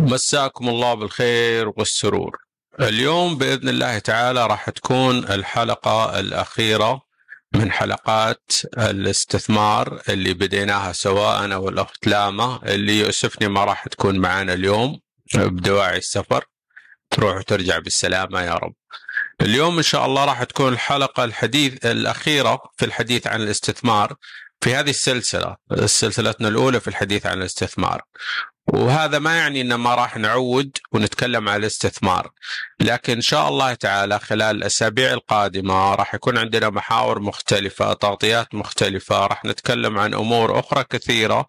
مساكم الله بالخير والسرور. اليوم بإذن الله تعالى راح تكون الحلقة الأخيرة من حلقات الاستثمار اللي بديناها سواء أنا والأخت لاما اللي يؤسفني ما راح تكون معنا اليوم بدواعي السفر تروح وترجع بالسلامة يا رب. اليوم إن شاء الله راح تكون الحلقة الحديث الأخيرة في الحديث عن الاستثمار في هذه السلسلة، سلسلتنا الأولى في الحديث عن الاستثمار. وهذا ما يعني ان ما راح نعود ونتكلم عن الاستثمار. لكن إن شاء الله تعالى خلال الأسابيع القادمة راح يكون عندنا محاور مختلفة تغطيات مختلفة راح نتكلم عن أمور أخرى كثيرة.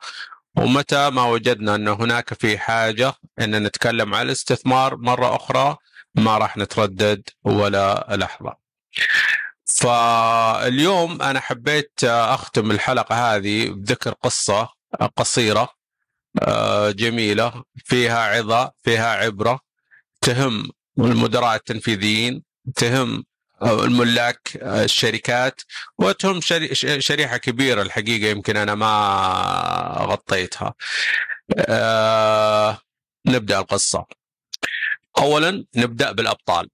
ومتى ما وجدنا إن هناك في حاجة إن نتكلم عن الاستثمار مرة أخرى ما راح نتردد ولا لحظة. فاليوم أنا حبيت أختم الحلقة هذه بذكر قصة قصيرة. جميلة فيها عظة فيها عبرة تهم المدراء التنفيذيين تهم الملاك الشركات وتهم شريحة كبيرة الحقيقة يمكن أنا ما غطيتها. نبدأ القصة. اولا نبدأ بالأبطال.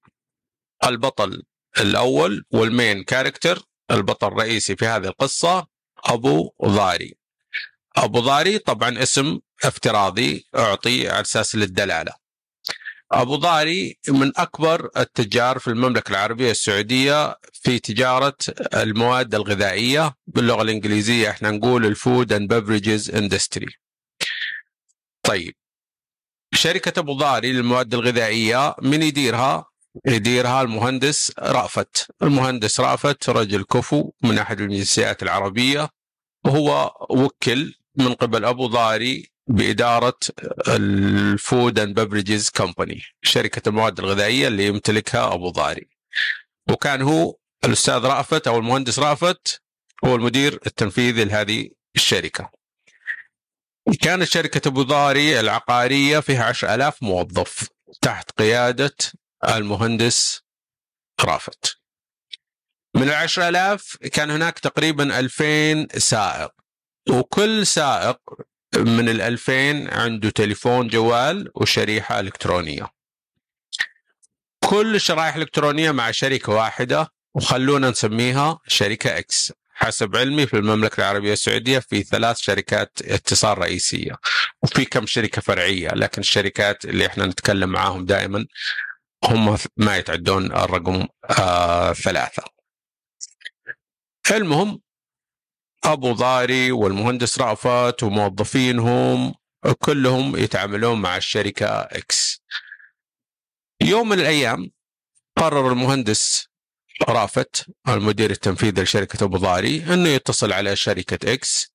البطل الأول وال main character البطل الرئيسي في هذه القصة أبو ضاري. أبو ضاري طبعا اسم افتراضي أعطي على أساس للدلالة. أبو ضاري من أكبر التجار في المملكة العربية السعودية في تجارة المواد الغذائية باللغة الإنجليزية إحنا نقول ال food and beverages industry. طيب شركة أبو ضاري للمواد الغذائية من يديرها؟ يديرها المهندس رأفت المهندس رأفت رجل كفو من أحد الجنسيات العربية وهو وكل من قبل أبو ضاري بإدارة ال food and beverages company شركة المواد الغذائية اللي يمتلكها أبو ضاري وكان هو الأستاذ رأفت أو المهندس رأفت هو المدير التنفيذي لهذه الشركة. كانت شركة أبو ضاري العقارية فيها عشر ألاف موظف تحت قيادة المهندس رأفت. من العشر ألاف كان هناك تقريبا ألفين سائق. وكل سائق من الألفين عنده تليفون جوال وشريحة إلكترونية. كل الشرائح الإلكترونية مع شركة واحدة وخلونا نسميها شركة X حسب علمي في المملكة العربية السعودية في ثلاث شركات اتصال رئيسية وفي كم شركة فرعية لكن الشركات اللي إحنا نتكلم معاهم دائما هم ما يتعدون الرقم آه ثلاثة. المهم أبو ضاري والمهندس رأفت وموظفينهم كلهم يتعاملون مع الشركة X يوم من الأيام قرر المهندس رأفت المدير التنفيذي لشركة أبو ضاري أنه يتصل على شركة X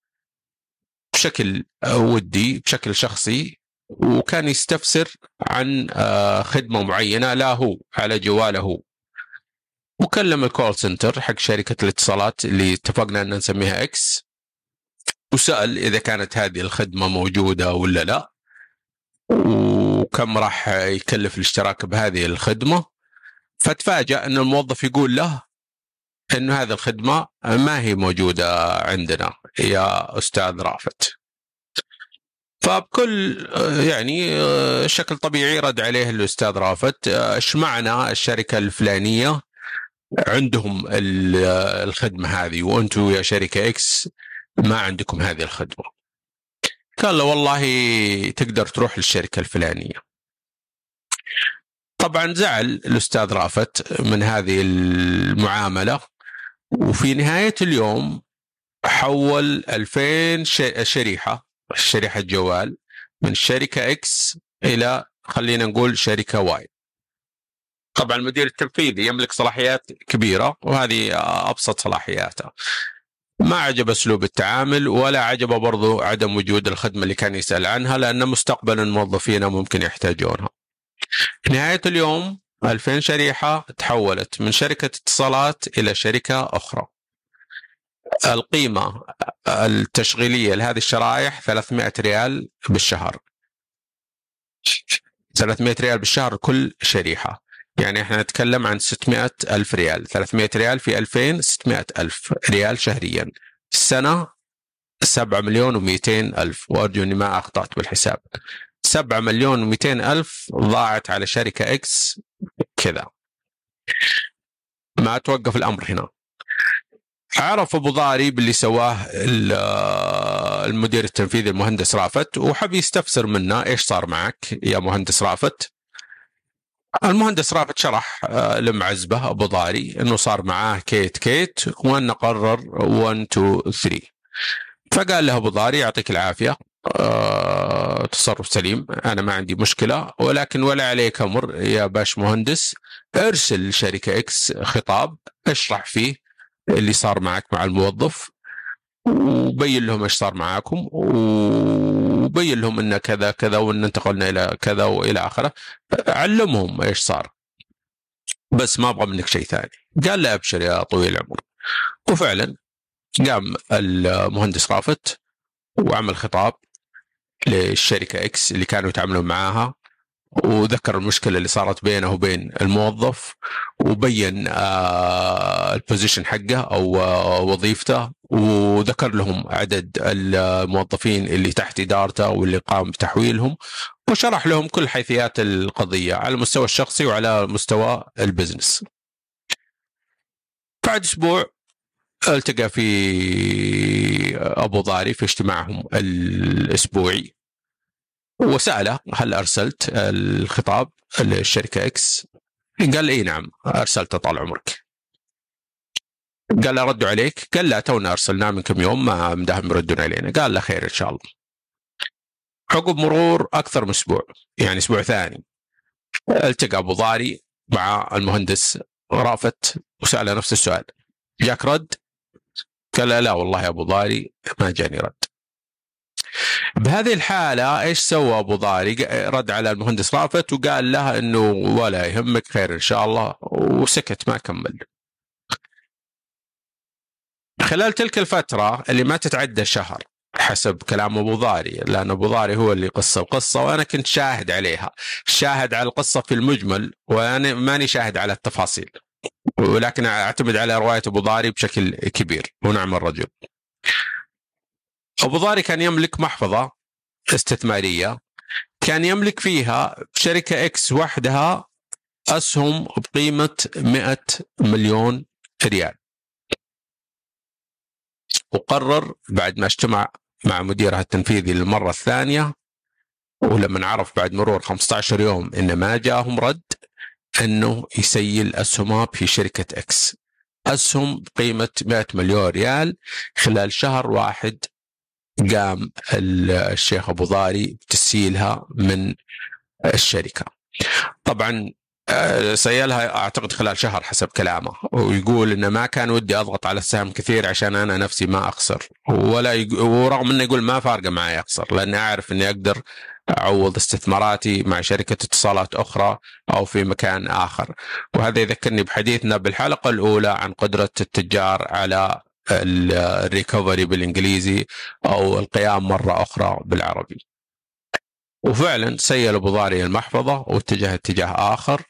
بشكل ودي بشكل شخصي وكان يستفسر عن خدمة معينة لا هو على جواله. وكلم ال call center حق شركة الاتصالات اللي اتفقنا أن نسميها X وسأل إذا كانت هذه الخدمة موجودة ولا لا. وكم راح يكلف الاشتراك بهذه الخدمة. فتفاجأ أن الموظف يقول له انه هذه الخدمة ما هي موجودة عندنا. يا أستاذ رافت. فبكل يعني شكل طبيعي رد عليه الأستاذ رافت. إيش معنى الشركة الفلانية؟ عندهم الخدمة هذه وأنتم يا شركة إكس ما عندكم هذه الخدمة. قال له والله تقدر تروح للشركة الفلانية. طبعا زعل الأستاذ رأفت من هذه المعاملة وفي نهاية اليوم حول 2000 شريحة شريحة جوال من شركة X إلى خلينا نقول شركة Y. طبعا المدير التنفيذي يملك صلاحيات كبيرة وهذه أبسط صلاحياته. ما عجب أسلوب التعامل ولا عجبه برضو عدم وجود الخدمة اللي كان يسأل عنها لأن مستقبلا موظفينا ممكن يحتاجونها. نهاية اليوم 2000 شريحة تحولت من شركة اتصالات إلى شركة أخرى. القيمة التشغيلية لهذه الشرائح 300 ريال بالشهر 300 ريال بالشهر كل شريحة يعني إحنا نتكلم عن 600 ألف ريال. 300 ريال في 2000 600 ألف ريال شهريا. السنة 7 مليون و200 ألف. وأرجو أني ما أخطأت بالحساب. 7 مليون و200 ألف ضاعت على شركة إكس كذا. ما توقف الأمر هنا. عرف أبو ضاري باللي سواه المدير التنفيذي المهندس رافت وحب يستفسر منه إيش صار معك يا مهندس رافت؟ المهندس رافت شرح آه، لمعزبه أبو ضاري إنه صار معاه كيت كيت وانه قرر 1 2 3 فقال له أبو ضاري يعطيك العافية أه تصرف سليم أنا ما عندي مشكلة ولكن ولا عليك أمر يا باش مهندس ارسل لشركة X خطاب اشرح فيه اللي صار معك مع الموظف وبين لهم إيش صار معاكم وبين لهم إن كذا كذا وإن انتقلنا إلى كذا وإلى آخره. علمهم إيش صار. بس ما أبغى منك شيء ثاني. قال له أبشر يا طويل العمر. وفعلا قام المهندس رافت وعمل خطاب للشركة X اللي كانوا يتعاملون معاها. وذكر المشكلة اللي صارت بينه وبين الموظف وبين آه ال position حقه أو آه وظيفته وذكر لهم عدد الموظفين اللي تحت إدارته واللي قام بتحويلهم وشرح لهم كل حيثيات القضية على المستوى الشخصي وعلى مستوى ال business. بعد أسبوع التقى في أبو ضاري في اجتماعهم الأسبوعي وسأله هل أرسلت الخطاب للشركة X؟ قال إي نعم أرسلته طال عمرك. قال له ردوا عليك؟ قال لا تونا أرسلناه من كم يوم ما مداهم يردون علينا، قال له خير إن شاء الله. عقب مرور أكثر من أسبوع يعني أسبوع ثاني التقى أبو ضاري مع المهندس رافت وسأله نفس السؤال جاك رد؟ قال لا, والله يا أبو ضاري ما جاني رد. بهذه الحالة إيش سوى أبو ضاري؟ رد على المهندس رافت وقال له إنه ولا يهمك خير إن شاء الله وسكت ما كمل. خلال تلك الفترة اللي ما تتعدى شهر حسب كلام أبو ضاري لأن أبو ضاري هو اللي قصة وقصة وأنا كنت شاهد عليها شاهد على القصة في المجمل وأنا ماني شاهد على التفاصيل ولكن أعتمد على رواية أبو ضاري بشكل كبير ونعم الرجل أبو ضاري كان يملك محفظة استثمارية كان يملك فيها شركة إكس وحدها أسهم بقيمة 100 مليون ريال. وقرر بعد ما اجتمع مع مديرها التنفيذي للمرة الثانية ولما عرف بعد مرور 15 يوم إن ما جاهم رد إنه يسيل أسهمها في شركة إكس أسهم بقيمة 100 مليون ريال خلال شهر واحد قام الشيخ أبو ضاري بتسييلها من الشركة. طبعا آه، سيلها أعتقد خلال شهر حسب كلامه ويقول إنه ما كان ودي أضغط على السهم كثير عشان أنا نفسي ما أخسر ولا يق... ورغم إنه يقول ما فارقة معي أخسر لأني أعرف إني أقدر أعوض استثماراتي مع شركة اتصالات أخرى أو في مكان آخر وهذا يذكرني بحديثنا بالحلقة الأولى عن قدرة التجار على الريكفري بالإنجليزي أو القيام مرة أخرى بالعربي. وفعلا سيل أبو ضاري المحفظة واتجه اتجاه آخر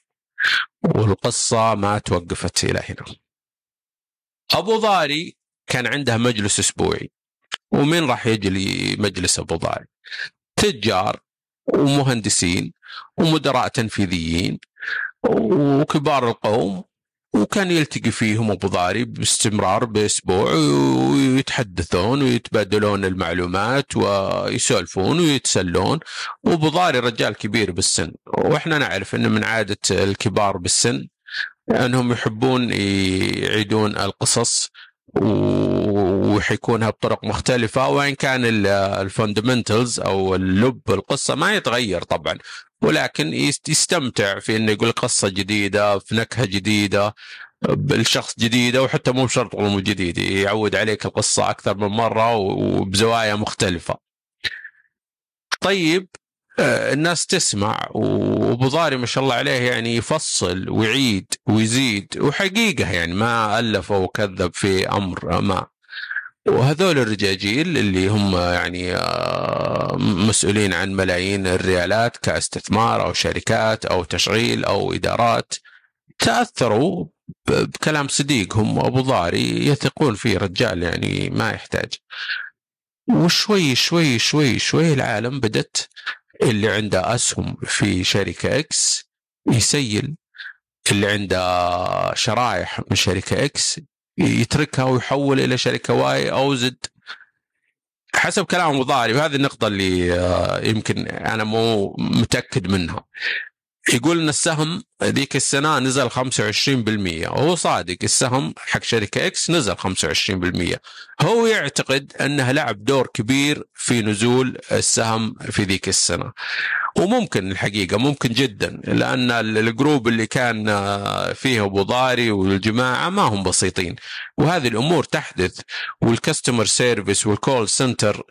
والقصة ما توقفت إلى هنا. أبو ضاري كان عنده مجلس أسبوعي ومين راح يجي لمجلس أبو ضاري؟ تجار ومهندسين ومدراء تنفيذيين وكبار القوم وكان يلتقي فيهم أبو ضاري باستمرار بأسبوع ويتحدثون ويتبادلون المعلومات ويسولفون ويتسلون. وأبو ضاري رجال كبير بالسن وإحنا نعرف ان من عادة الكبار بالسن أنهم يحبون يعيدون القصص وحيكونها بطرق مختلفة وإن كان الفوندمنتالز أو اللب القصة ما يتغير طبعا ولكن يستمتع في إنه يقول قصة جديدة في نكهة جديدة بالشخص جديدة وحتى مو بشرط مو جديد يعود عليك القصة أكثر من مرة وبزوايا مختلفة. طيب الناس تسمع وأبو ضاري ما شاء الله عليه يعني يفصل ويعيد ويزيد وحقيقة يعني ما ألف وكذب في أمر ما. وهذول الرجاجيل اللي هم يعني آه، مسؤولين عن ملايين الريالات كاستثمار أو شركات أو تشغيل أو إدارات تأثروا بكلام صديقهم أبو ضاري يثقون فيه رجال يعني ما يحتاج. وشوي شوي شوي شوي العالم بدت اللي عنده أسهم في شركة X يسيل اللي عنده شرائح من شركة X يتركها ويحول إلى شركة Y أو Z حسب كلام ضاري وهذه النقطة اللي آه، يمكن أنا مو متأكد منها. يقول إن السهم ذيك السنة نزل 25% وهو صادق السهم حق شركة X نزل 25% هو يعتقد أنه لعب دور كبير في نزول السهم في ذيك السنة. وممكن الحقيقة ممكن جدا لأن ال group اللي كان فيه أبو ضاري والجماعة ما هم بسيطين. وهذه الأمور تحدث وال customer service وال call center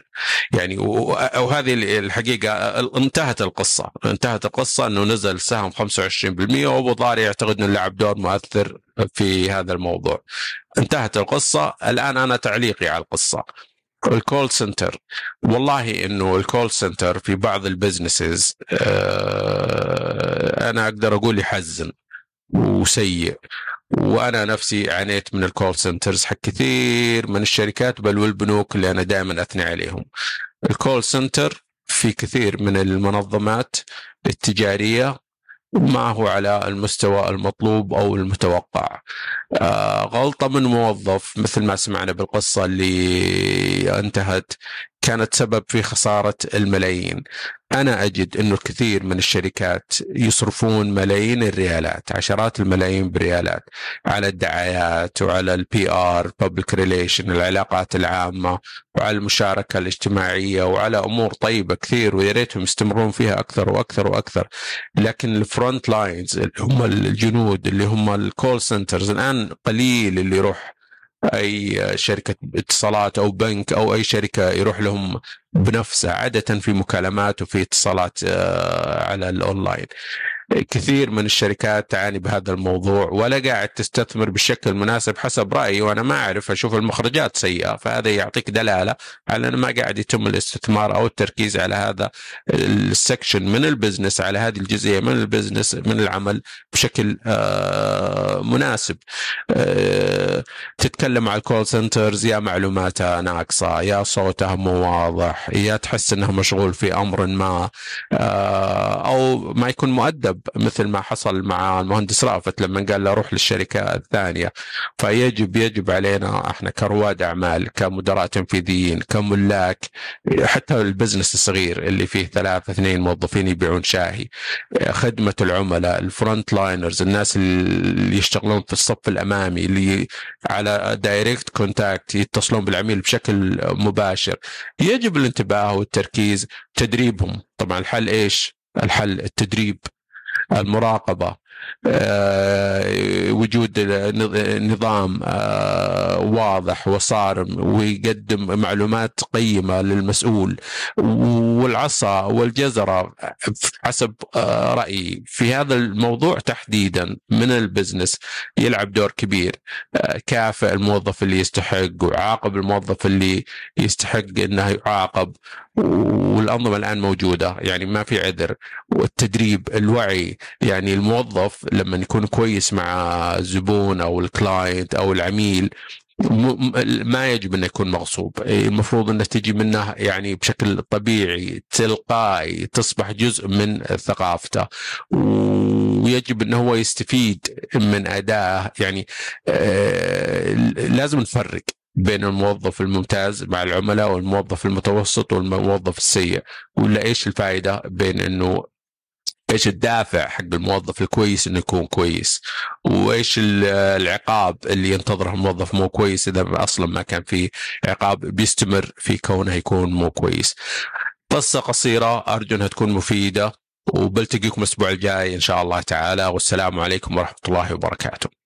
يعني وهذه الحقيقة انتهت القصة. انتهت القصة إنه نزل سهم 25% وأبو ضاري يعتقد إنه لعب دور مؤثر في هذا الموضوع. انتهت القصة. الآن أنا تعليقي على القصة. ال call center والله إنه ال call center في بعض ال businesses آه أنا أقدر أقول يحزن وسيء. وأنا نفسي عانيت من ال call centers حق كثير من الشركات بل والبنوك اللي أنا دائما أثني عليهم. ال call center في كثير من المنظمات التجارية ما هو على المستوى المطلوب أو المتوقع. آه غلطة من موظف مثل ما سمعنا بالقصة اللي انتهت كانت سبب في خسارة الملايين. أنا أجد إنه كثير من الشركات يصرفون ملايين الريالات عشرات الملايين بالريالات على الدعايات وعلى ال PR public relation العلاقات العامة وعلى المشاركة الاجتماعية وعلى أمور طيبة كثير ويا ريتهم يستمرون فيها أكثر وأكثر وأكثر لكن ال front lines اللي هم الجنود اللي هم ال call centers الآن قليل اللي يروح أي شركة اتصالات أو بنك أو أي شركة يروح لهم بنفسه عادة في مكالمات وفي اتصالات آه، على الأونلاين. كثير من الشركات تعاني بهذا الموضوع ولا قاعد تستثمر بالشكل المناسب حسب رأيي وأنا ما أعرف أشوف المخرجات سيئة فهذا يعطيك دلالة على أنه ما قاعد يتم الاستثمار أو التركيز على هذا ال section من ال business على هذه الجزئية من ال business من العمل بشكل آه، مناسب. آه، تتكلم على ال call centers يا معلوماتها ناقصة يا صوتها مو واضح يا تحس انه مشغول في أمر ما آه، أو ما يكون مؤدب. مثل ما حصل مع المهندس رافت لما قال له روح للشركة الثانية. فيجب يجب علينا إحنا كرواد أعمال كمدراء تنفيذيين كملاك حتى ال business الصغير اللي فيه ثلاثة اثنين موظفين يبيعون شاهي. خدمة العملاء ال front liners الناس اللي يشتغلون في الصف الأمامي اللي على direct contact يتصلون بالعميل بشكل مباشر. يجب الانتباه والتركيز تدريبهم. طبعا الحل إيش؟ الحل التدريب. المراقبة. وجود نظام آه، واضح وصارم ويقدم معلومات قيمة للمسؤول والعصا والجزرة حسب آه، رأيي. في هذا الموضوع تحديدا من ال business يلعب دور كبير. كافئ الموظف اللي يستحق وعاقب الموظف اللي يستحق إنه يعاقب. والأنظمة الآن موجودة يعني ما في عذر. والتدريب الوعي يعني الموظف لما يكون كويس مع الزبون أو ال client أو العميل ما يجب إنه يكون مغصوب. المفروض إنه تجي منه يعني بشكل طبيعي تلقائي تصبح جزء من ثقافته. ويجب إنه هو يستفيد من ادائه يعني آه لازم نفرق بين الموظف الممتاز مع العملاء والموظف المتوسط والموظف السيء. ولا إيش الفائدة بين إنه إيش الدافع حق الموظف الكويس إنه يكون كويس؟ وإيش العقاب اللي ينتظره الموظف مو كويس إذا أصلا ما كان في عقاب بيستمر في كونه يكون مو كويس. قصة قصيرة أرجو إنها تكون مفيدة وبلتقيكم الأسبوع الجاي إن شاء الله تعالى. والسلام عليكم ورحمة الله وبركاته.